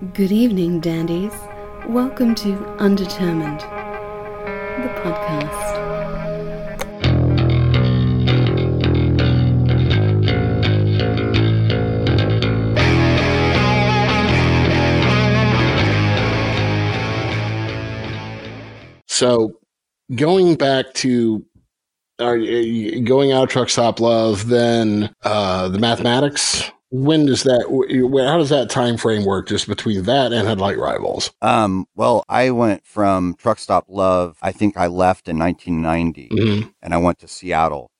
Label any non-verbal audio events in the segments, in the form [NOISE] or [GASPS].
Good evening, dandies. Welcome to Undetermined, the podcast. So, going back to going out of truck stop love, then uh, the mathematics. When does that? wh- How does that time frame work? Just between that and headlight rivals. Um, well, I went from Truck Stop Love. I think I left in 1990 Mhm. and I went to Seattle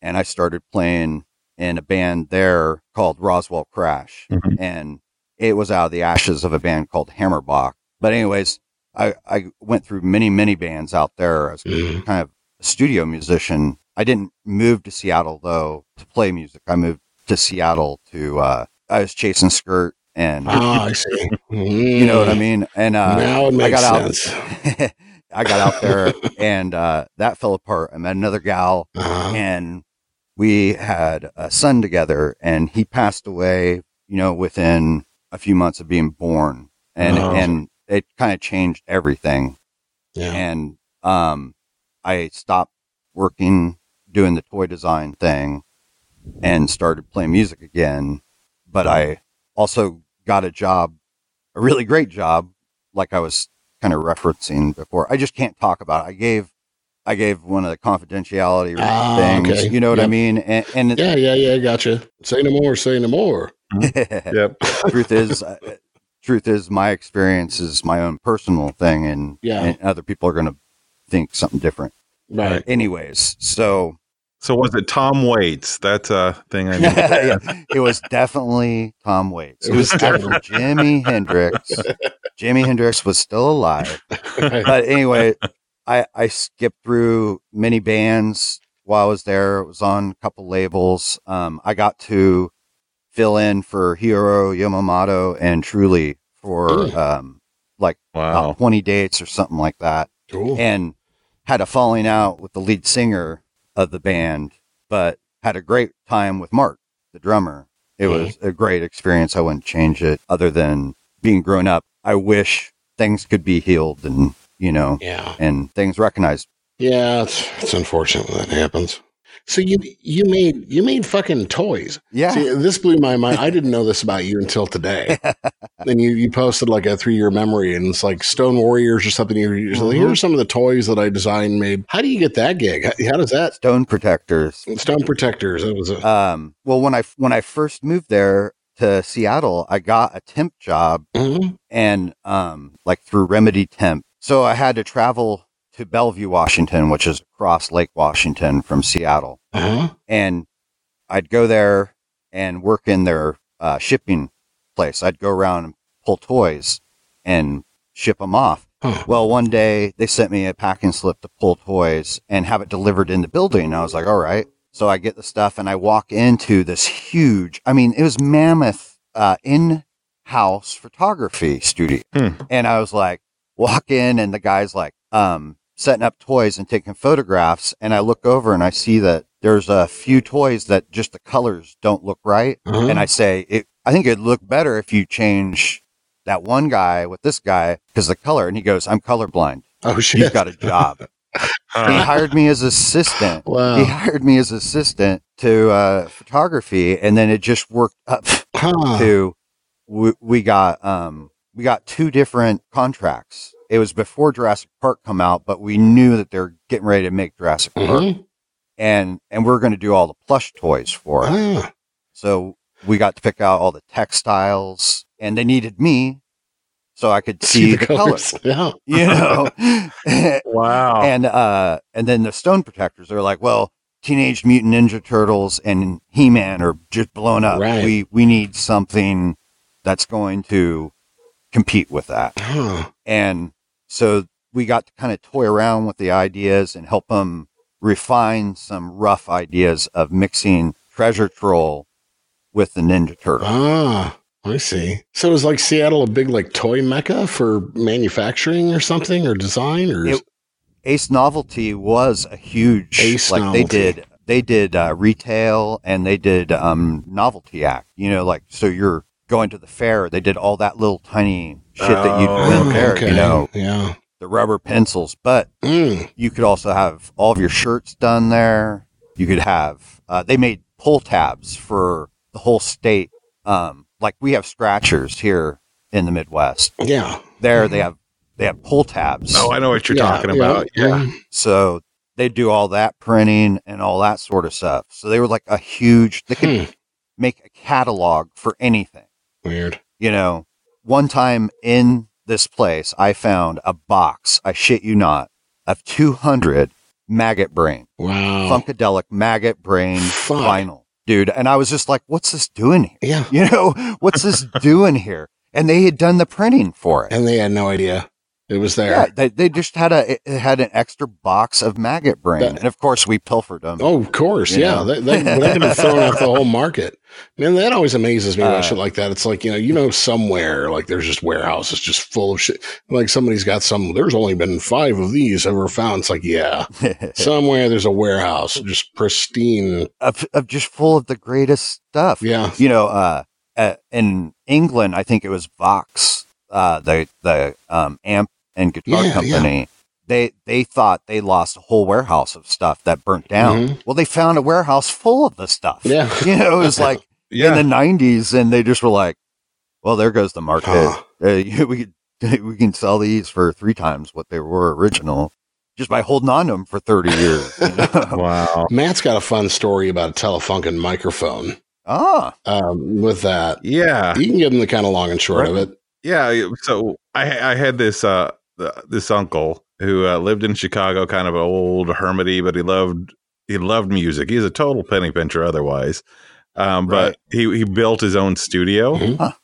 and I started playing in a band there called Roswell Crash. Mhm. And it was out of the ashes of a band called Hammerbox. But anyways, I, I went through many, many bands out there as Mhm. kind of a studio musician. I didn't move to Seattle though to play music. I moved to Seattle to, uh, I was chasing skirt and Ah, I [LAUGHS] see. you know what I mean? And, uh, now it I makes got out sense. [LAUGHS] I got out there and uh, that fell apart. I met another gal Uh-huh. and we had a son together and he passed away, you know, within a few months of being born. And, Oh. and it kind of changed everything. Yeah. And, um, I stopped working doing the toy design thing and started playing music again. But I also got a job, a really great job, like I was kind of referencing before. I just can't talk about it. I gave, I gave one of the confidentiality Ah, things. okay. You know what I mean? And, and Yeah, yeah, yeah. Gotcha. Say no more. Say no more. [LAUGHS] [LAUGHS] Yep. truth is, uh, truth is, my experience is my own personal thing, and, Yeah. and other people are going to think something different. Right. Anyways, so So was it Tom Waits? That's a thing I [LAUGHS] know. yeah, it was definitely Tom Waits. It was [LAUGHS] actually Jimi Hendrix. Jimi Hendrix was still alive. But anyway, I, I skipped through many bands while I was there. It was on a couple labels. Um, I got to fill in for Hiro Yamamoto and Truly for um, like Wow. about 20 dates or something like that. Cool. And had a falling out with the lead singer of the band, but had a great time with Mark, the drummer. It was a great experience. I wouldn't change it other than being grown up. I wish things could be healed and, you know, Yeah. and things recognized. Yeah. It's, it's unfortunate when that happens. So you you made you made fucking toys. Yeah. See, this blew my mind. I didn't know this about you until today. [LAUGHS] and you, you posted like a three year memory, and it's like Stone Warriors or something. You're usually Mhm. here are some of the toys that I designed, made. How do you get that gig? How, how does that Stone protectors. Stone Protectors? It was a Um, well, when I, when I first moved there to Seattle, I got a temp job Mhm. and um, like through Remedy Temp. So I had to travel to Bellevue, Washington, which is across Lake Washington from Seattle. uh-huh. And I'd go there and work in their uh, shipping place. I'd go around and pull toys and ship them off. Huh. Well, one day they sent me a packing slip to pull toys and have it delivered in the building. I was like, all right. So I get the stuff and I walk into this huge, I mean, it was mammoth, uh, in house photography studio. Hmm. And I was like, walk in and the guy's like, um, setting up toys and taking photographs. And I look over and I see that there's a few toys that just the colors don't look right. Uh-huh. And I say, it, I think it'd look better if you change that one guy with this guy because the color. And he goes, I'm colorblind. oh He's shit! got a job. [LAUGHS] he hired me as assistant. Wow. He hired me as assistant to uh, photography, and then it just worked up Huh. to we, we got um we got two different contracts. It was before Jurassic Park come out, but we knew that they're getting ready to make Jurassic Park, Mhm. and and we're going to do all the plush toys for it. Ah. So we got to pick out all the textiles, and they needed me so I could see, the, colors. [LAUGHS] Yeah. You know, [LAUGHS] [LAUGHS] wow. and uh, and then the Stone Protectors are like, well, Teenage Mutant Ninja Turtles and He Man are just blown up. Right. We we need something that's going to compete with that. And so we got to kind of toy around with the ideas and help them refine some rough ideas of mixing Treasure Troll with the Ninja Turtle. Ah. I see. So it was like Seattle a big like toy mecca for manufacturing or something or design or It- Ace Novelty was a huge Ace like Novelty. they did they did uh, retail and they did um novelty act. You know, like so you're going to the fair, they did all that little tiny shit that you Oh, print Oh, there, you know, Yeah. the rubber pencils. But Mm. you could also have all of your shirts done there. You could have, uh, they made pull tabs for the whole state. Um, like we have scratchers here in the Midwest. Yeah. There they have, they have pull tabs. Oh, I know what you're Yeah, talking about. Yeah. So they do all that printing and all that sort of stuff. So they were like a huge, they could Hmm. make a catalog for anything. Weird. You know, one time in this place, I found a box, I shit you not, of 200 maggot brain, Wow. Funkadelic maggot brain. Fuck. vinyl, dude. And I was just like, what's this doing here? Yeah. [LAUGHS] You know, what's this [LAUGHS] doing here? And they had done the printing for it. And they had no idea it was there. Yeah, they, they just had a it had an extra box of maggot brain, That- and of course we pilfered them. Oh, of course. Yeah. know? They, they, they could have thrown off the whole market. Man, that always amazes me about Uh, shit like that. It's like, you know, you know, somewhere like there's just warehouses just full of shit. Like somebody's got some, there's only been five of these ever found. It's like, yeah, [LAUGHS] somewhere there's a warehouse just pristine. of, of just full of the greatest stuff. Yeah. You know, uh, uh, in England, I think it was Vox, uh, the the um, amp and guitar Yeah, company. They they thought they lost a whole warehouse of stuff that burnt down. Mhm. Well, they found a warehouse full of the stuff. Yeah. [LAUGHS] You know, it was like [LAUGHS] Yeah. in the '90s, and they just were like, "Well, there goes the market. Huh. [LAUGHS] Uh, we we can sell these for three times what they were original." Just by holding on to them for 30 years. you know? wow. Matt's got a fun story about a Telefunken microphone ah, um, with that. Yeah. You can give them the kind of long and short of it. Yeah, so I I had this uh this uncle who uh, lived in Chicago, kind of an old hermity, but he loved he loved music. He's a total penny pincher otherwise, um, but Right. he he built his own studio. Mhm.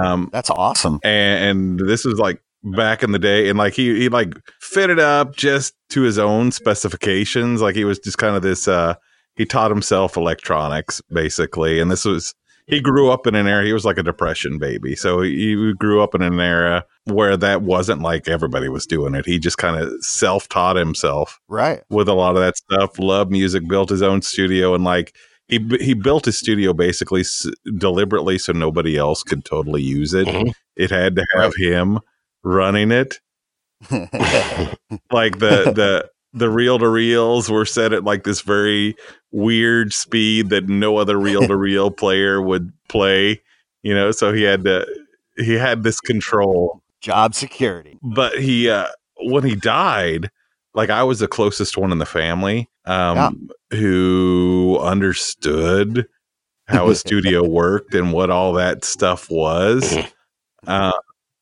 Um, that's awesome. and, and this was like back in the day, and like he he like fitted up just to his own specifications. Like he was just kind of this. uh He taught himself electronics basically, and this was he grew up in an era he was like a depression baby. So he, grew up in an era where that wasn't like everybody was doing it. He just kind of self-taught himself Right. with a lot of that stuff loved music built his own studio and like he he built his studio basically s- deliberately so nobody else could totally use it. Mhm. it had to have him running it. [LAUGHS] Like the the the reel to reels were set at like this very weird speed that no other reel to reel player would play you know? So he had to he had this control. Job security. but he uh when he died like i was the closest one in the family um who understood how a [LAUGHS] studio worked and what all that stuff was. [LAUGHS] Uh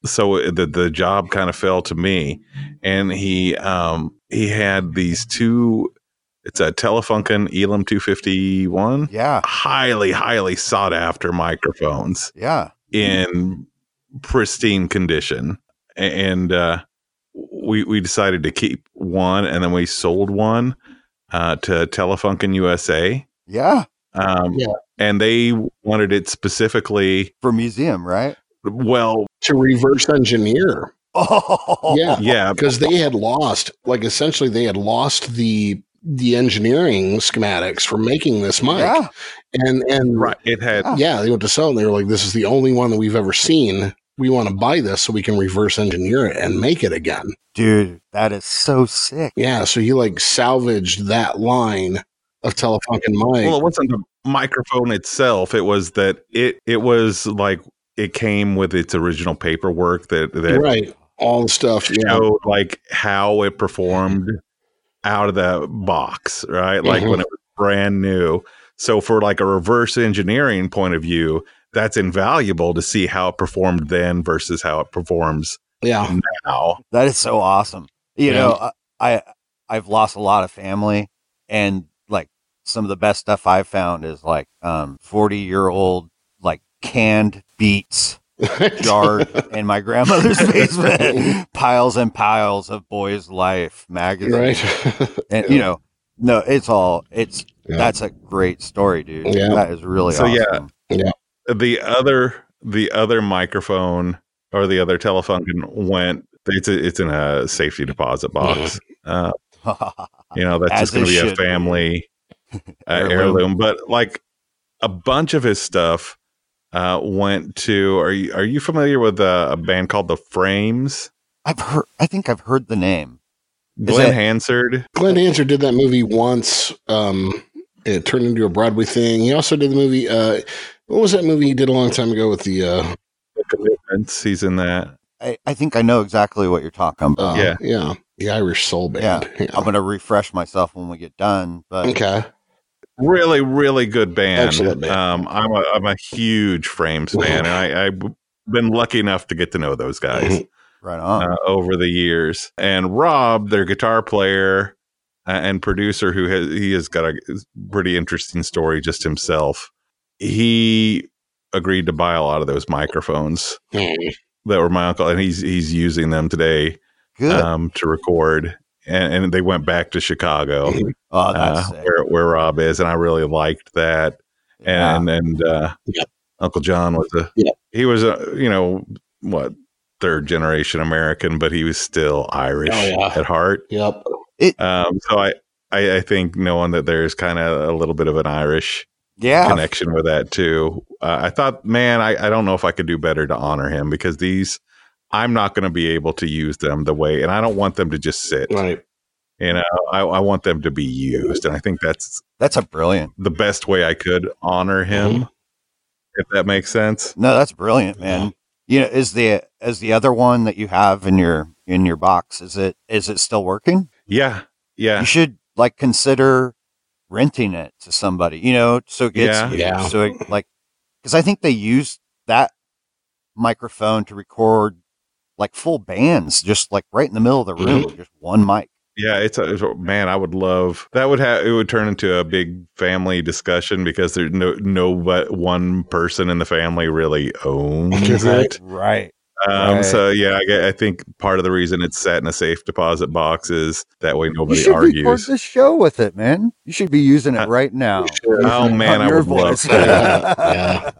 so the the job kind of fell to me and he um he had these two it's a telefunken ELA M 251 Yeah. highly highly sought after microphones Yeah. in pristine condition and uh we we decided to keep one and then we sold one uh to telefunken usa Yeah. um Yeah. and they wanted it specifically For museum, right? Well To reverse engineer. Oh. Yeah. yeah because they had lost like essentially they had lost the the engineering schematics for making this mic Yeah. and and right it had Yeah. yeah they went to sell and they were like this is the only one that we've ever seen we want to buy this so we can reverse engineer it and make it again Dude, that is so sick. yeah so he like salvaged that line of telefunken mic well it wasn't the microphone itself it was that it it was like it came with its original paperwork that that right all the stuff yeah showed like how it performed out of the box, right? Like Mhm. when it was brand new. So for like a reverse engineering point of view, that's invaluable to see how it performed then versus how it performs yeah now. That is so awesome. You Yeah. know, I I- I've lost a lot of family and like some of the best stuff I've found is like um 40 year old like canned beats [LAUGHS] jarred in my grandmother's [LAUGHS] basement. piles and piles of Boys Life magazine. right [LAUGHS] And you know, no, it's all it's Yeah. that's a great story, dude. Yeah. That is really So, yeah. Yeah. The other the other microphone or the other telephone went it's a, it's in a safety deposit box. Uh, you know that's just going to be a should be. family uh, Heirloom. heirloom. But like a bunch of his stuff, uh, went to. Are you are you familiar with a, a band called the Frames? I've heard. I think I've heard the name. Glen it- Hansard. Glen Hansard did that movie once. Um, it turned into a Broadway thing. He also did the movie. Uh, what was that movie he did a long time ago with the? Uh, The Commitments. He's in that. I, I think I know exactly what you're talking about. uh, Yeah. yeah, the Irish Soul Band. Yeah. I'm gonna refresh myself when we get done. But Okay. Really, really good band. Excellent band. Um, I'm a I'm a huge Frames [LAUGHS] fan, and I, I've been lucky enough to get to know those guys. Mhm. right on. uh, over the years. And Rob, their guitar player uh, and producer, who has he has got a pretty interesting story just himself. He agreed to buy a lot of those microphones Mm. that were my uncle, and he's he's using them today Good. um, to record. And, and they went back to Chicago, [LAUGHS] oh, uh, that's sick. where where Rob is, and I really liked that Yeah. and and uh, Yep. Uncle John was a Yep. he was a you know what third generation American, but he was still Irish Oh, yeah. at heart. Yep. Um, so I, I I think knowing that there's kind of a little bit of an Irish yeah. connection with that too. Uh, I thought, man, I, I don't know if I could do better to honor him because these I'm not going to be able to use them the way, and I don't want them to just sit. Right. You know, I, I want them to be used, and I think that's That's a brilliant. the best way I could honor him, Mm-hmm. if that makes sense. No, that's brilliant, man. You know, is the is the other one that you have in your in your box? Is it is it still working? Yeah, yeah, You should like consider renting it to somebody. You know, so it gets Yeah. you. Yeah. So it, like, because I think they use that microphone to record like full bands, just like right in the middle of the room, Mm-hmm. just one mic. yeah. It's a it's a- man. I would love that. Would have it would turn into a big family discussion because there's no no but one person in the family really [LAUGHS] owns Right. it. Right. Um, Right. So yeah, I, I think part of the reason it's set in a safe deposit box is that way You nobody should record argues. this show with it, man. You should be using it right now. Oh man, I Your would love voice. to. [LAUGHS] Yeah.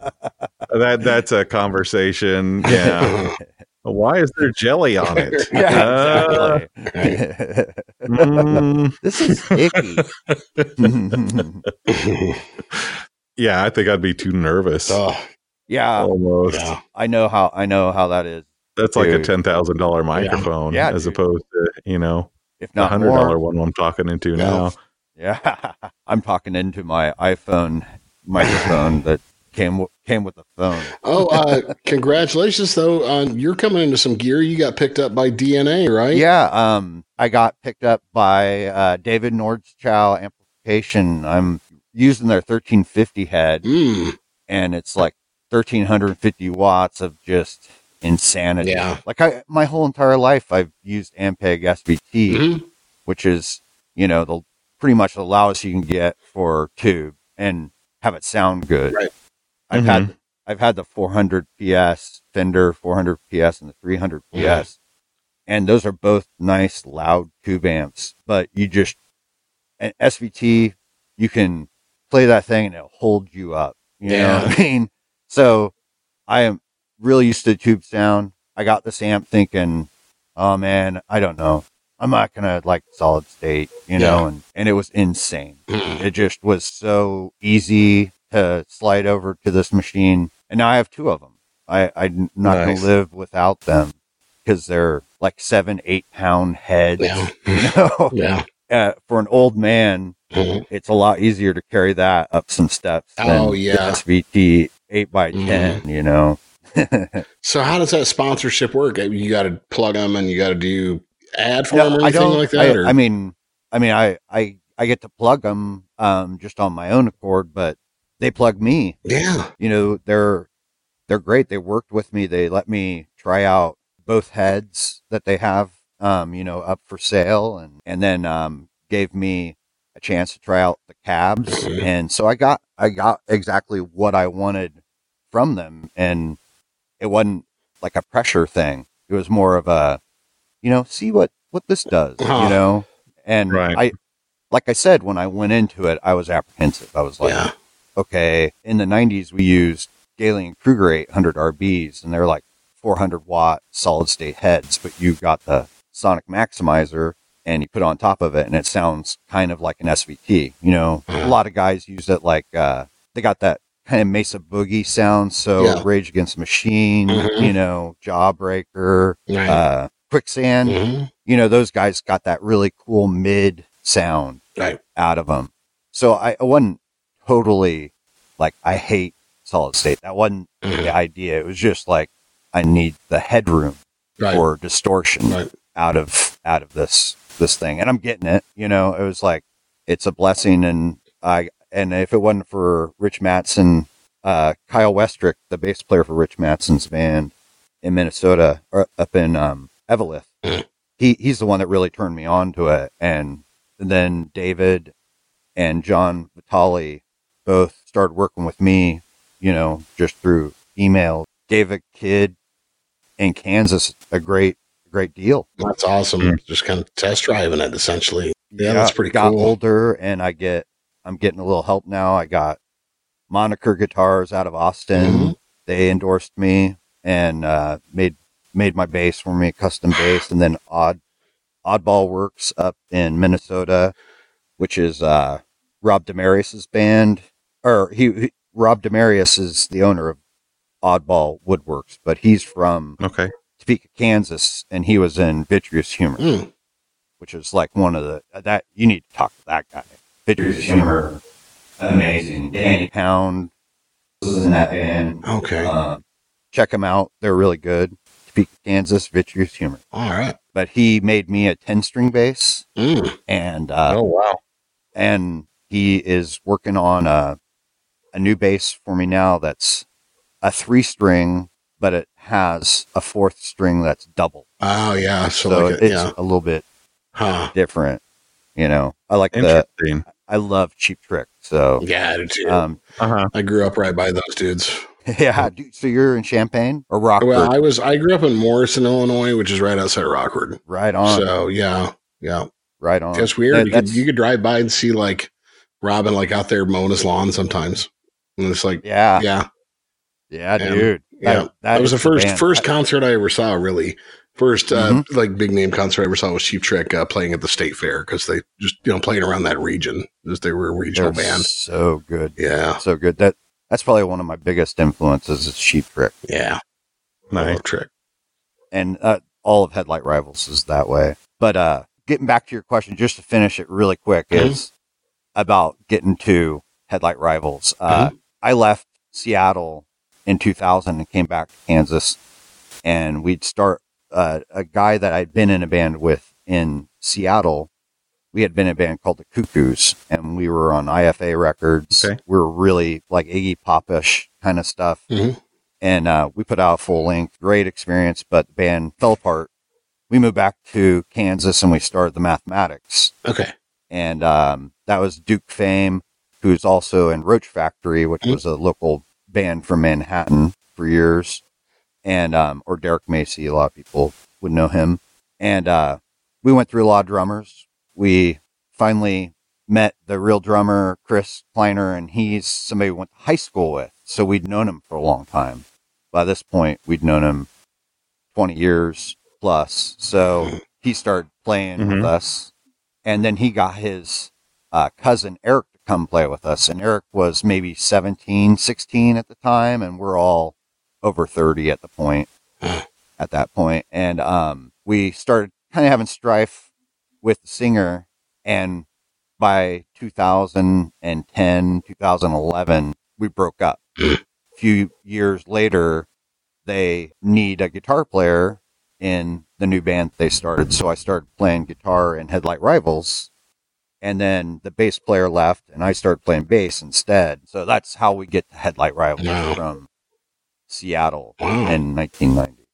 That that's a conversation. Yeah. [LAUGHS] Why is there jelly on it? [LAUGHS] Uh, yeah, exactly. mm, [LAUGHS] this is icky. [LAUGHS] yeah, I think I'd be too nervous. oh, yeah, Almost. yeah. I know how I know how that is. That's like a ten thousand dollar microphone, Yeah, as dude. opposed to you know If the not hundred dollar one I'm talking into Yeah. now. Yeah, I'm talking into my iPhone microphone that came w- came with the phone. Oh, uh, congratulations though on you're coming into some gear. You got picked up by DNA, right? Yeah, um, I got picked up by uh, David Nordschow Amplification. I'm using their 1350 head, Mm, and it's like 1350 watts of just insanity. Yeah. Like I, my whole entire life, I've used Ampeg SVT, mhm. which is you know the pretty much the loudest you can get for tube and have it sound good. Right. I've Mhm. had I've had the 400 PS Fender 400 PS and the 300 PS, Yeah. and those are both nice loud tube amps. But you just an SVT, you can play that thing and it'll hold you up. You know Yeah. what I mean? So I am really used to tube sound. I got this amp thinking, oh man, I don't know. I'm not gonna like solid state, you know, and, and it was insane. It just was so easy to slide over to this machine. And now I have two of them. I, I'm not Nice. gonna live without them because they're like seven, eight pound heads. Yeah. [LAUGHS] You know, Yeah. uh, for an old man, Mhm. it's a lot easier to carry that up some steps. Than Oh, the yeah. SVT eight by 10 you know. [LAUGHS] So how does that sponsorship work? You got to plug them and you got to do ad for them or anything like that. I, or? I mean, I mean, I, I, I get to plug them, um, just on my own accord, but they plug me, yeah. you know, they're, they're great. They worked with me. They let me try out both heads that they have, um, you know, up for sale and, and then, um, gave me a chance to try out the cabs. Mhm. And so I got, I got exactly what I wanted from them. And it wasn't like a pressure thing. It was more of a, you know, see what, what this does, Uh-huh. you know? And Right. I, like I said, when I went into it, I was apprehensive. I was like, yeah. Okay, in the 90s, we used and Krueger 800 RBs, and they're like 400 watt solid state heads, but you got the sonic maximizer and you put it on top of it, and it sounds kind of like an SVT. You know, a lot of guys use it like uh, they got that kind of Mesa Boogie sound. So Yeah. Rage Against the Machine, Mhm. you know, Jawbreaker, Right. uh, Quicksand. Mhm. You know, those guys got that really cool mid sound Right. out of them. So I, I wasn't totally like I hate solid state. That wasn't [CLEARS THROAT] the idea. It was just like I need the headroom Right. for distortion Right. out of out of this this thing, and I'm getting it. You know, it was like it's a blessing, and I and if it wasn't for Rich Mattson, uh, Kyle Westrick, the bass player for Rich Mattson's band in Minnesota, or up in um, Eveleth, Mhm. [CLEARS THROAT] he he's the one that really turned me on to it, and then David and John Vitale both started working with me, you know, just through email. Gave a kid in Kansas a great, great deal. That's awesome. Mm. Just kind of test driving it essentially. Yeah, that's pretty got cool. older and I get, I'm getting a little help now. I got moniker guitars out of Austin. Mhm. They endorsed me and, uh, made, made my bass for me, custom bass. And then odd, oddball works up in Minnesota, which is, uh, Rob Demarius's band or he, he Rob Demarius is the owner of Oddball Woodworks, but he's from Okay. Topeka, Kansas, and he was in Vitreous Humor, Mm. which is like one of the that you need to talk to that guy. Vitreous Humor, amazing. Danny Pound was in that band. Okay. Um, check them out; they're really good. Topeka, Kansas, Vitreous Humor. All right. But he made me a ten-string bass, Mm. and uh, oh wow. and he is working on a a new bass for me now that's a three string, but it has a fourth string that's double. Oh yeah. So, So, like a, it's yeah. a little bit Huh. different. You know, I like the Interesting. I love Cheap Trick. So Yeah, I do too. um Uh huh. I grew up right by those dudes. [LAUGHS] yeah, dude, so you're in Champaign or Rockford? Well, I was I grew up in Morrison, Illinois, which is right outside Rockford. right on, So yeah, yeah. right on. It's weird. That- you, could, you could drive by and see like Robin like out there mowing his lawn sometimes. And it's like, yeah, yeah, yeah, Yeah. dude. yeah. That, was the first band. first concert I ever saw. Really, first uh, Mhm. like big name concert I ever saw was Cheap Trick uh, playing at the State Fair because they just you know playing around that region as they were a regional they're band. So good, Yeah, so good. That that's probably one of my biggest influences is Cheap Trick. yeah. Nice. Trick. and uh, all of Headlight Rivals is that way. But uh, getting back to your question, just to finish it really quick, Mhm. is about getting to Headlight Rivals. Uh, I left Seattle in 2000 and came back to Kansas, and we'd start uh, a guy that I'd been in a band with in Seattle. We had been in a band called the Cuckoos, and we were on IFA records. Okay. We were really like Iggy Popish kind of stuff Mhm. and uh, we put out a full length. Great experience, but the band fell apart. We moved back to Kansas and we started the Mathematics, Okay. and um, that was Duke Fame, who's also in Roach Factory, which Mhm. was a local band from Manhattan for years, and um, or Derek Macy. A lot of people would know him, and uh, we went through a lot of drummers. We finally met the real drummer, Chris Kleiner, and he's somebody we went to high school with. So we'd known him for a long time. By this point, we'd known him 20 years plus. So he started playing Mhm. with us. And then he got his uh, cousin Eric come play with us. And Eric was maybe 17, 16 at the time. And we're all over 30 at the point, [SIGHS] at that point. And um, we started kind of having strife with the singer. And by 2010, 2011, we broke up. a [GASPS] few years later, they need a guitar player in the new band they started. So I started playing guitar in Headlight Rivals. And then the bass player left and I started playing bass instead. So that's how we get to Headlight Rivals Wow. from Seattle Wow. in 1990.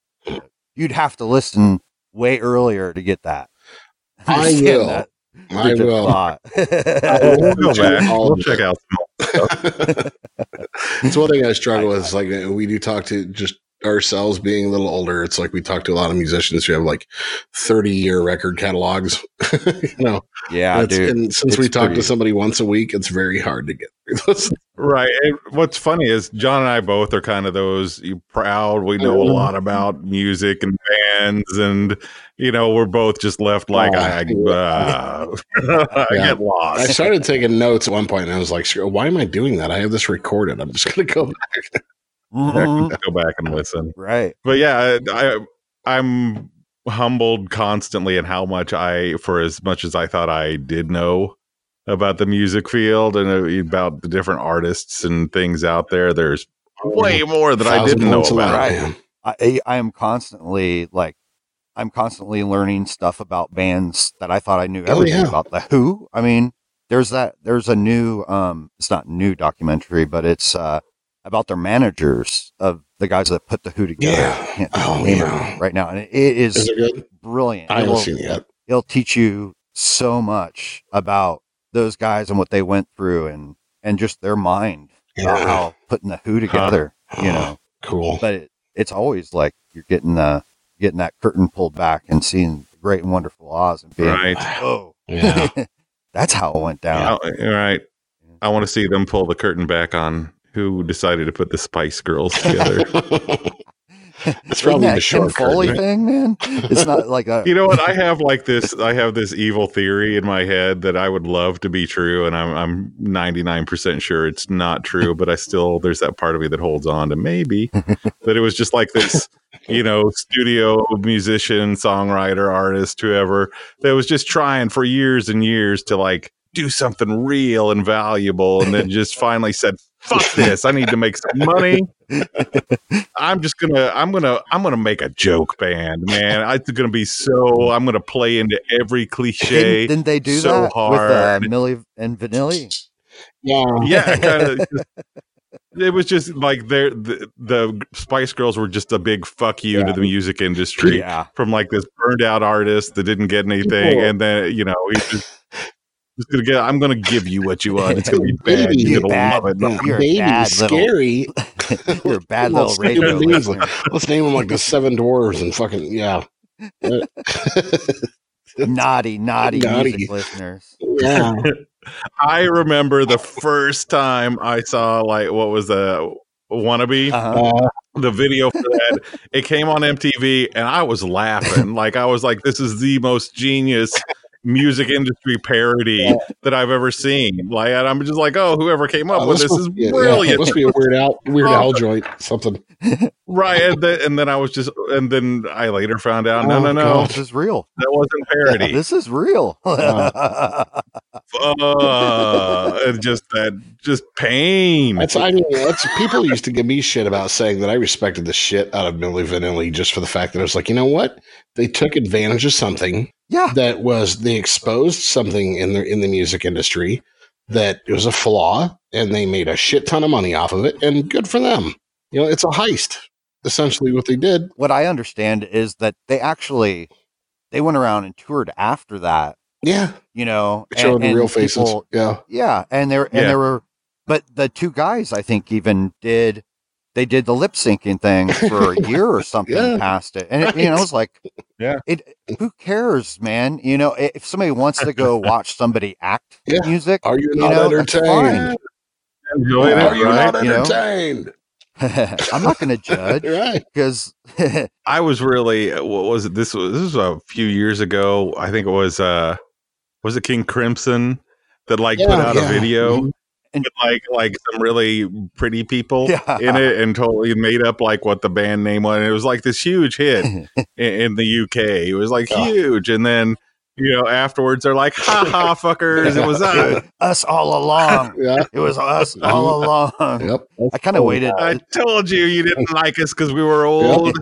You'd have to listen way earlier to get that. [LAUGHS] I Understand will. that. I Which will. thought. [LAUGHS] We'll go Check back. We'll check out some. [LAUGHS] it's one thing I struggle with. Is like we do talk to just ourselves being a little older. It's like we talk to a lot of musicians who have like thirty year record catalogs. [LAUGHS] you know, yeah, dude. and since it's we talk pretty- to somebody once a week, it's very hard to get through those. Right. And what's funny is John and I both are kind of those you proud. We know a lot about music and bands, and you know we're both just left like Oh, I, uh, [LAUGHS] I Yeah. get lost. I started taking notes at one point, and I was like, "Why am I doing that? I have this recorded. I'm just gonna go [LAUGHS] back." Mhm. Go back and listen. Right. But yeah, I I'm humbled constantly at how much I, for as much as I thought I did know about the music field and uh, about the different artists and things out there. There's way more that I didn't know points a lot, about. Right. man. I I am constantly like I'm constantly learning stuff about bands that I thought I knew Oh, everything yeah. about. The Who. I mean, there's that. There's a new. Um, it's not new documentary, but it's uh about their managers of the guys that put the Who together. Yeah. I can't think of Oh, the name of yeah. right now, and it is, Is it brilliant. I haven't seen it yet. it'll teach you so much about those guys and what they went through and and just their mind about Yeah. how putting the who together you know Cool. but it, it's always like you're getting the getting that curtain pulled back and seeing the great and wonderful Oz and being Right. oh Yeah. [LAUGHS] that's how it went down Yeah, right. I want to see them pull the curtain back on who decided to put the Spice Girls together. [LAUGHS] it's Isn't probably that the short Kim Fowley curtain, right? thing man it's not like a [LAUGHS] you know what? I have like this. I have this evil theory in my head that I would love to be true, and I'm I'm 99 percent sure it's not true. But I still there's that part of me that holds on to maybe [LAUGHS] that it was just like this, you know, studio musician, songwriter, artist, whoever that was just trying for years and years to like do something real and valuable, and then just finally said, "Fuck this! I need to make some money." I'm just gonna I'm gonna I'm gonna make a joke band, man. It's gonna be so I'm gonna play into every cliche. didn't, didn't they do so that with hard. uh, Milli and Vanilli Yeah. yeah, kind of. It was just like they're, the the Spice Girls were just a big fuck you Yeah. to the music industry yeah from like this burned out artist that didn't get anything, People- and then you know he's just, just gonna get. I'm gonna give you what you [LAUGHS] want. It's gonna be bad. Baby, You're gonna bad. love it. Yeah, You're a baby, bad little- scary. [LAUGHS] you're a [LAUGHS] bad Little little radio stupid listener. Let's name them like the Seven Dwarves and fucking yeah. naughty naughty Naughty. music listeners yeah. I remember the first time I saw like what was the wannabe. uh-huh. Uh, the video for that. it came on MTV and I was laughing. like I was like, this is the most genius music industry parody that I've ever seen. Like and I'm just like, oh, whoever came up oh, with this this is must- yeah, yeah, brilliant. must be a weird out weird Oh. Al joint. Something. right. And then, and then I was just and then I later found out, no, Oh, no, no, this is real that wasn't parody. this is real [LAUGHS] uh, and just that just pain. That's I mean that's people used to give me shit about saying that I respected the shit out of Milli Vanilli just for the fact that I was like, you know what? They took advantage of something yeah that was they exposed something in the in the music industry that it was a flaw and they made a shit ton of money off of it and good for them. You know, it's a heist. Essentially what they did. what I understand is that they actually they went around and toured after that, Yeah. you know, Showed and- the and real faces. people- yeah. yeah, and there and Yeah. there were, but the two guys I think even did they did the lip syncing thing for a [LAUGHS] year or something Yeah. past it, and it, you know, Right. it's like, Yeah. it who cares, man? You know, if somebody wants to go [LAUGHS] watch somebody act Yeah. music, Are you You not know, entertained? Enjoyed Are it, you right? not You know? entertained? [LAUGHS] I'm not going to judge right. because I was really what was it? This was this was a few years ago. I think it was uh was it King Crimson that like put out yeah. a video Mhm. And- with like like some really pretty people Yeah. in it and totally made up like what the band name was. And it was like this huge hit [LAUGHS] in, in the UK. It was like Yeah. huge. And then you know afterwards they're like, ha ha [LAUGHS] fuckers, [LAUGHS] it was us. us all along. Yeah. It was us all along. Yep. I kind of oh, waited. I told you you didn't like us because we were old.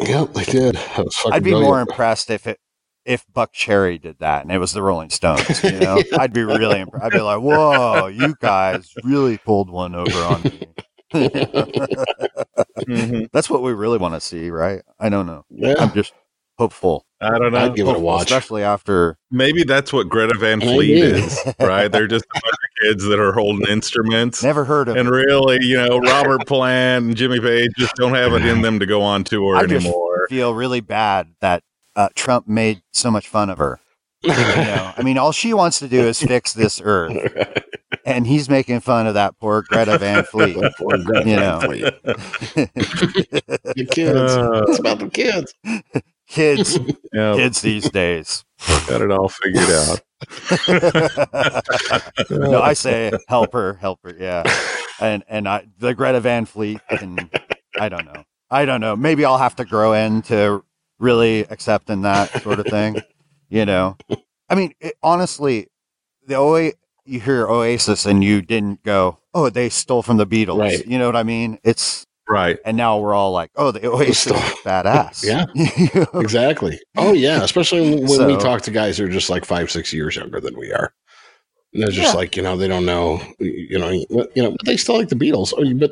Yep, they did. That was fucking I'd be brilliant. more impressed if it if Buckcherry did that and it was the Rolling Stones. You know, [LAUGHS] I'd be really impressed. I'd be like, "Whoa, you guys really pulled one over on me." Mhm. [LAUGHS] That's what we really want to see, right? I don't know. Yeah. I'm just hopeful. I don't know. I'd give it a Hopeful, watch. especially after. Maybe that's what Greta Van Fleet is, right? They're just a bunch of kids that are holding instruments. Never heard of. And really, you know, Robert Plant and Jimmy Page just don't have it in them to go on tour I just anymore. feel really bad that uh, Trump made so much fun of her. You know, I mean, all she wants to do is [LAUGHS] fix this earth. and he's making fun of that poor Greta Van [LAUGHS] Fleet. Poor Greta You Van know. Fleet. the kids. Uh. it's about the kids. [LAUGHS] kids, Yeah, kids these days. got it all figured out. no, I say help her, help her. Yeah, and and I the Greta Van Fleet, and I don't know, I don't know. Maybe I'll have to grow into really accepting that sort of thing. You know, I mean, it, honestly, the OA you hear Oasis and you didn't go, oh, they stole from the Beatles. Right. You know what I mean? It's Right. and now we're all like, oh, the Oasis is badass. [LAUGHS] Yeah. [LAUGHS] You know? Exactly. Oh yeah, especially when, when we talk to guys who are just like five, six years younger than we are. And they're just Yeah. like you know they don't know you know you know but they still like the Beatles. Oh, But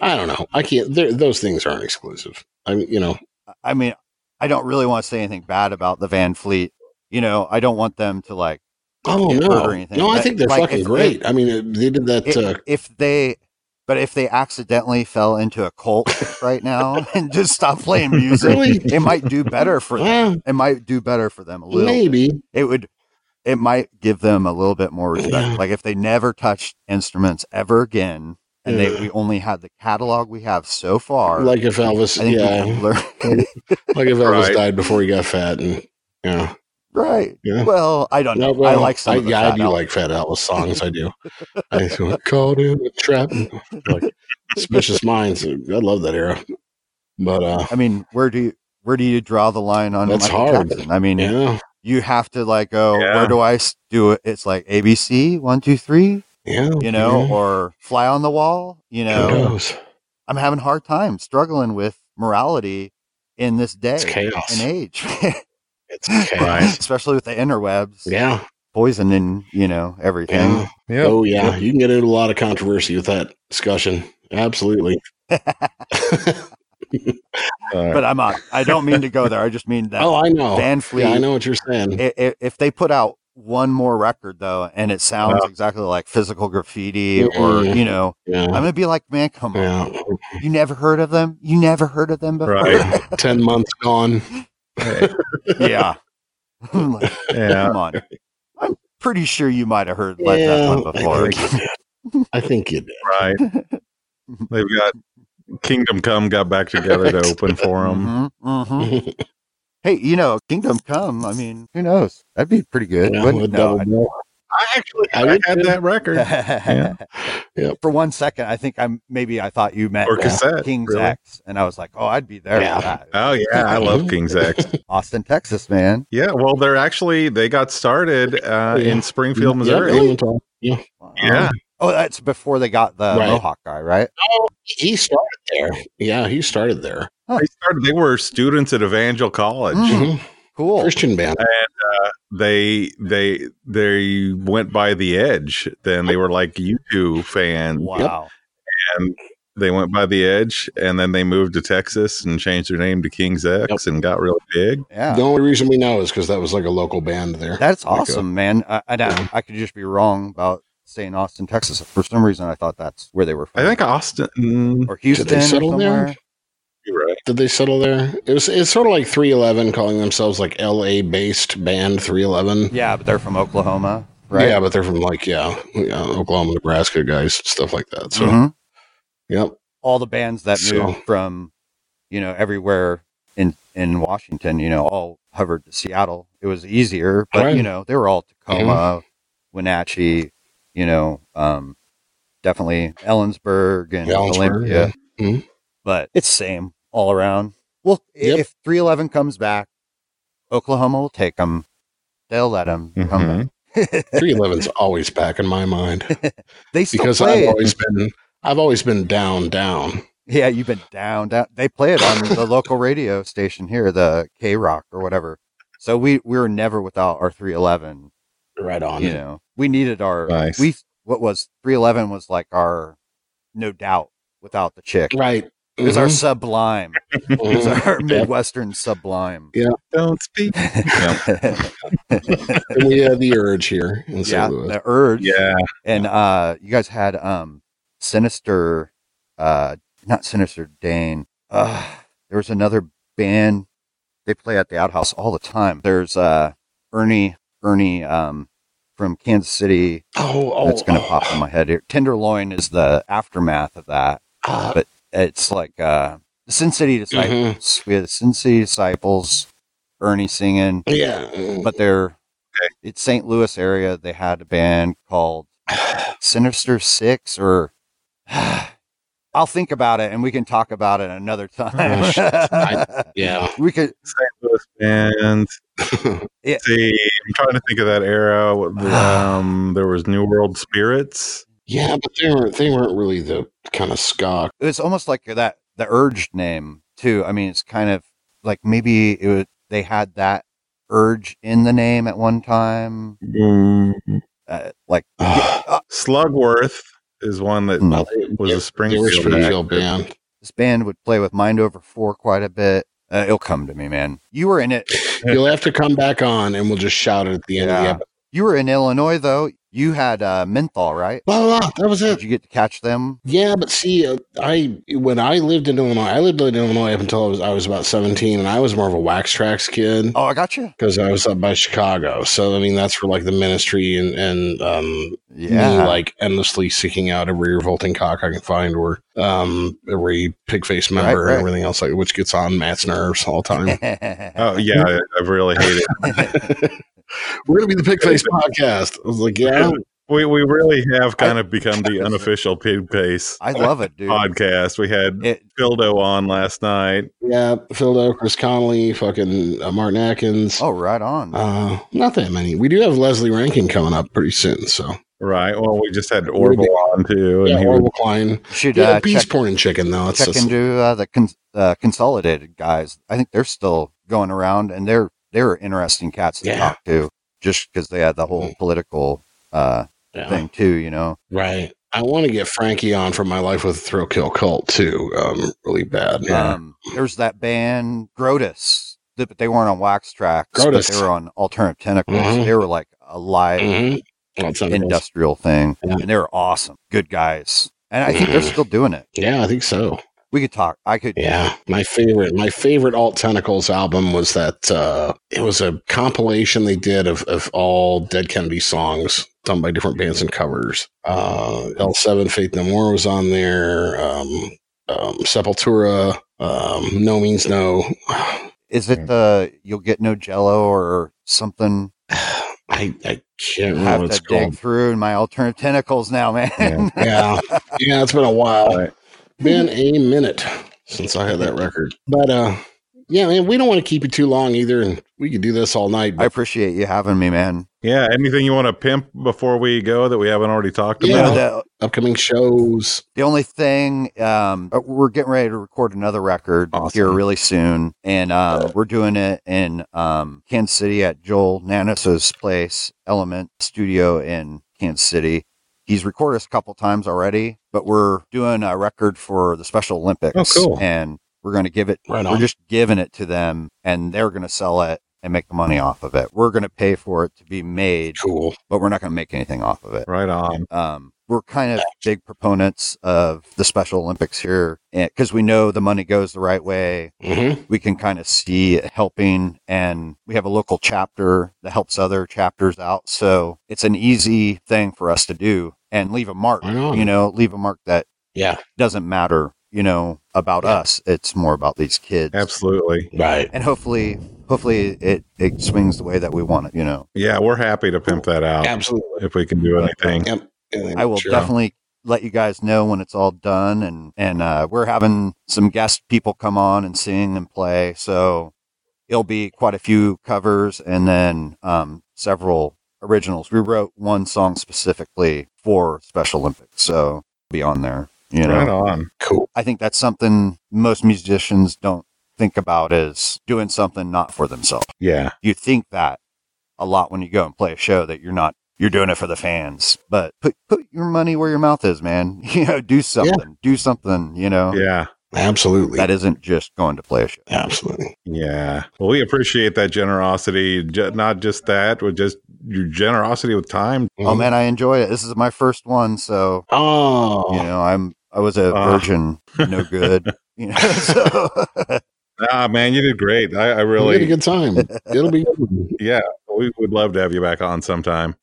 I don't know. I can't. Those things aren't exclusive. I mean you know I mean, I don't really want to say anything bad about the Van Fleet. You know, I don't want them to like Oh no, or anything. no! I think they're like, fucking great. I mean, they did that. if, uh, if they but if they accidentally fell into a cult right [LAUGHS] now [LAUGHS] and just stop playing music Really? it might do better for them it might do better for them a little bit. maybe. it would it might give them a little bit more [CLEARS THROAT] respect Yeah. like if they never touched instruments ever again and they we only had the catalog we have so far Like if Elvis, yeah, [LAUGHS] like if Elvis Right. died before he got fat, and yeah, right yeah. well i don't know No, well, i like some I, of the yeah, I do Album. like Fat Elvis songs. I do. [LAUGHS] I caught in a trap. Like Suspicious Minds. I love that era. But uh, i mean where do you where do you draw the line on That's Michael hard. Jackson? i mean yeah, you have to like go Yeah. where do I do it it's like abc one two three yeah, you know yeah. or fly on the wall you Who know knows? i'm having a hard time struggling with morality in this day It's chaos. and age It's [LAUGHS] chaos. especially with the interwebs Yeah, poisoning, you know everything yeah. Yeah. Oh yeah, you can get into a lot of controversy with that discussion. Absolutely. [LAUGHS] [LAUGHS] but i'm not i don't mean to go there i just mean that oh, I know. van fleet Yeah, I know what you're saying. i- i- if they put out one more record though and it sounds exactly like physical graffiti or you know yeah. i'm gonna be like man come on you never heard of them you never heard of them before Right. Ten months gone. yeah [LAUGHS] like, Yeah. come on i'm pretty sure you might have heard Led Yeah, Zeppelin before I think you did. I think you did. [LAUGHS] Right. They've got Kingdom Come got back together to open for them. Mhm, mhm. [LAUGHS] hey you know kingdom come i mean who knows that'd be pretty good Yeah, wouldn't? No, double bill. I actually I I, would had that record. I- [LAUGHS] Yep. For one second, I think I'm maybe I thought you meant Or cassette, King's really. X, and I was like, oh, I'd be there Yeah. for that. [LAUGHS] Oh yeah, I love [LAUGHS] King's X. Austin, Texas, man. Yeah, well, they're actually they got started uh, Oh, Yeah. in Springfield, Yeah, Missouri. Elemental. Wow. Yeah, Oh, that's before they got the Right. Mohawk guy, right? He started there. Yeah, he started there. They started. They were students at Evangel College. Mm. Mhm. Cool. Christian band. They they they went by the Edge. Then they were like U two fans. Wow. and they went by the Edge, and then they moved to Texas and changed their name to King's X and got really big. Yeah. The only reason we know is because that was like a local band there. That's Like a- awesome, man. I, I, Yeah. I could just be wrong about saying Austin, Texas. For some reason, I thought that's where they were from. I think Austin. or Houston. Did they settle or there? Somewhere. You're right. Did they settle there? It was. It's sort of like 311, calling themselves like L.A. based band 311. Yeah, but they're from Oklahoma, right? Yeah, but they're from like yeah, yeah, Oklahoma, Nebraska guys, stuff like that. So Mhm. yep, all the bands that So- moved from you know everywhere in in Washington, you know, all hovered to Seattle. It was easier, but Right. you know, they were all Tacoma, Wenatchee, you know, um, definitely Ellensburg and Ellensburg, Olympia. yeah. Mhm. But it's same all around. Well, Yep. if 311 comes back, Oklahoma will take them. They'll let them come Mhm. back. [LAUGHS] 311's always back in my mind [LAUGHS] they still because play I've it. always been I've always been down, down. Yeah, you've been down, down. They play it on the local radio station here, the K Rock or whatever. So we we were never without our 311. Right on. You know, we needed our Nice. we what was 311 was like our no doubt without the chick. Right. It was our Mhm. sublime. It was Mhm. our Midwestern sublime. Yeah. Don't speak. [LAUGHS] yeah, we had the urge here in St. Louis. the urge. Yeah, And uh you guys had um Sinister uh not Sinister Dane. Uh there was another band they play at the outhouse all the time. There's uh Ernie Ernie um from Kansas City Oh, oh, that's going to oh. pop in my head here. Tenderloin is the aftermath of that. Uh, but it's like uh, the Sin City Disciples. We had the Sin City Disciples, Ernie singing, yeah. but they're it's St. Louis area. They had a band called [SIGHS] Sinister Six, or [SIGHS] I'll think about it and we can talk about it another time. I- [LAUGHS] yeah. we could. St. Louis band. Yeah. See, I'm trying to think of that era. [SIGHS] Um, there was New World Spirits. Yeah, but they weren't they weren't really the kind of ska. It's almost like that the urged name too. I mean, it's kind of like maybe it was, they had that urge in the name at one time. Uh, like [SIGHS] uh, Slugworth is one that. Well, they, was they- a they Springfield, were band. this band would play with Mind Over Four quite a bit. Uh, it'll come to me, man. You were in it. You'll have to come back on, and we'll just shout it at the end of the episode. You were in Illinois though. You had uh, Menthol, right? Blah, blah, blah. That was it. Did you get to catch them? Yeah, but see, uh, I when I lived in Illinois, I lived in Illinois up until I was I was about seventeen, and I was more of a Wax Trax kid Oh, I got you. because I was up by Chicago. So I mean, that's where like the ministry and and um, Yeah. me like endlessly seeking out every revolting cock I can find, or um, every Pigface member right. and everything else, like which gets on Matt's nerves all the time. [LAUGHS] Oh yeah, I, I really hate it. [LAUGHS] We're gonna be the Pigface [LAUGHS] podcast. I was like, yeah, We we really have kind of become the [LAUGHS] unofficial Pigface I love it, dude. podcast. We had It, Phildo on last night. yeah. Phil Chris Connelly, fucking uh, Martin Atkins. oh, right on. Uh, not that many. We do have Leslie Rankine coming up pretty soon. So Right. Well, we just had Orville on too, and yeah, he Orville Klein. Should Yeah, uh, beast check, porn and chicken though. It's check just, into uh, the con- uh, consolidated guys. I think they're still going around, and they're they're interesting cats to Yeah. talk to, just because they had the whole Mhm. political uh, yeah, thing too. You know, right. I want to get Frankie on from my life with Thrill Kill Kult too. Um, really bad. um, there's that band Grotus, but they weren't on Wax Trax. Grotus. They were on Alternative Tentacles. Mhm. They were like a live Mhm. Else. industrial thing, Yeah. and they were awesome, good guys. And I think they're Mhm. still doing it. Yeah, I think so. We could talk. I could. Yeah, my favorite, my favorite Alt Tentacles album was that. Uh, it was a compilation they did of of all Dead Kennedy songs done by different bands and covers. Uh, L7 Faith No More was on there. Um, um, Sepultura, um, No Means No. [SIGHS] Is it the you'll get no Jello or something? [SIGHS] I I can't I remember have what to it's dig called. through in my alternative tentacles now, man. Yeah. Yeah, [LAUGHS] yeah, it's been a while. Right. Been a minute since I had that record, but uh, yeah, man, we don't want to keep you too long either, and we could do this all night. I appreciate you having me, man. Yeah. Anything you want to pimp before we go that we haven't already talked Yeah. about? The, upcoming shows. the only thing, um, uh, we're getting ready to record another record Awesome. here really soon, and um, we're doing it in um, Kansas City at Joel Nanos's place, Element Studio in Kansas City. He's recorded us a couple times already, but we're doing a record for the Special Olympics. Oh, cool. And we're going to give it Right We're just giving it to them and they're going to sell it and make the money off of it. We're going to pay for it to be made, Cool. but we're not going to make anything off of it. Right on. Um, we're kind of big proponents of the Special Olympics here because we know the money goes the right way. hmm We can kind of see it helping, and we have a local chapter that helps other chapters out. So it's an easy thing for us to do and leave a mark, Right on. you know, leave a mark that Yeah. doesn't matter, you know, about Yeah. us. It's more about these kids Absolutely. Right. and hopefully hopefully it it swings the way that we want it you know Yeah, we're happy to pimp that out Absolutely. if we can do anything. Yep. I will sure. definitely let you guys know when it's all done and and uh, we're having some guest people come on and sing and play so it'll be quite a few covers and then um, several originals we wrote one song specifically for special olympics so be on there you know Right on. Cool. i think that's something most musicians don't think about is doing something not for themselves Yeah. you think that a lot when you go and play a show that you're not you're doing it for the fans but put put your money where your mouth is man [LAUGHS] you know do something do something you know Yeah. Absolutely. that isn't just going to play a show Absolutely. Yeah. Well, we appreciate that generosity. Not just that, but just your generosity with time. oh man i enjoy it this is my first one so Oh. you know i'm i was a Ah. virgin no [LAUGHS] good you know [LAUGHS] so Ah, man, you did great. I, I We had a really, good time. It'll be good. yeah, we would love to have you back on sometime.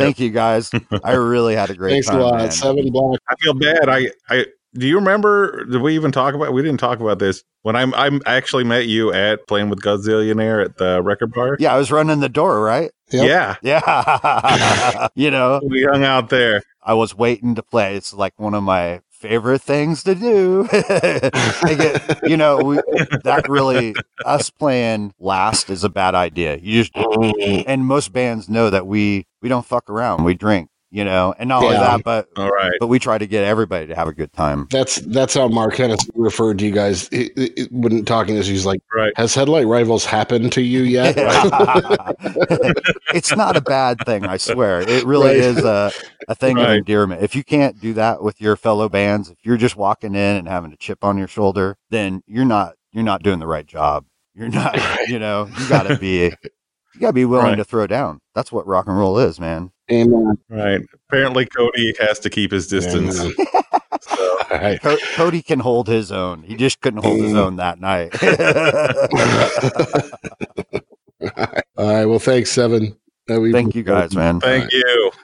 Thank you guys. [LAUGHS] I really had a great Thanks time. a lot. man. Seven Black. I feel bad. I, I, do you remember? Did we even talk about? We didn't talk about this when I'm. I'm actually met you at playing with Godzillionaire at the record bar. Yeah, I was running the door, right? Yep. Yeah, Yeah. [LAUGHS] you know, we hung out there. I was waiting to play. It's like one of my favorite things to do. [LAUGHS] I get- you know, we, that really, us playing last is a bad idea. You just, [LAUGHS] and most bands know that we, we don't fuck around. We drink, you know, and not only that, but, All right. but we try to get everybody to have a good time. That's that's how Mark Hennessy referred to you guys. He, he- when talking to us, he's like, Right. "Has Headlight Rivals happened to you yet?" [LAUGHS] [LAUGHS] it's not a bad thing, I swear. It really Right. is a, a thing of endearment. If you can't do that with your fellow bands, if you're just walking in and having a chip on your shoulder, then you're not you're not doing the right job. You're not, [LAUGHS] you know, you gotta be you gotta be willing Right. to throw down. That's what rock and roll is, man. Amen. Right. Apparently, Cody has to keep his distance. [LAUGHS] So, [LAUGHS] All right. Co- Cody can hold his own. He just couldn't hold his own that night. [LAUGHS] All right. Well, thanks, Seven. Uh, we- Thank you guys, man. thank you.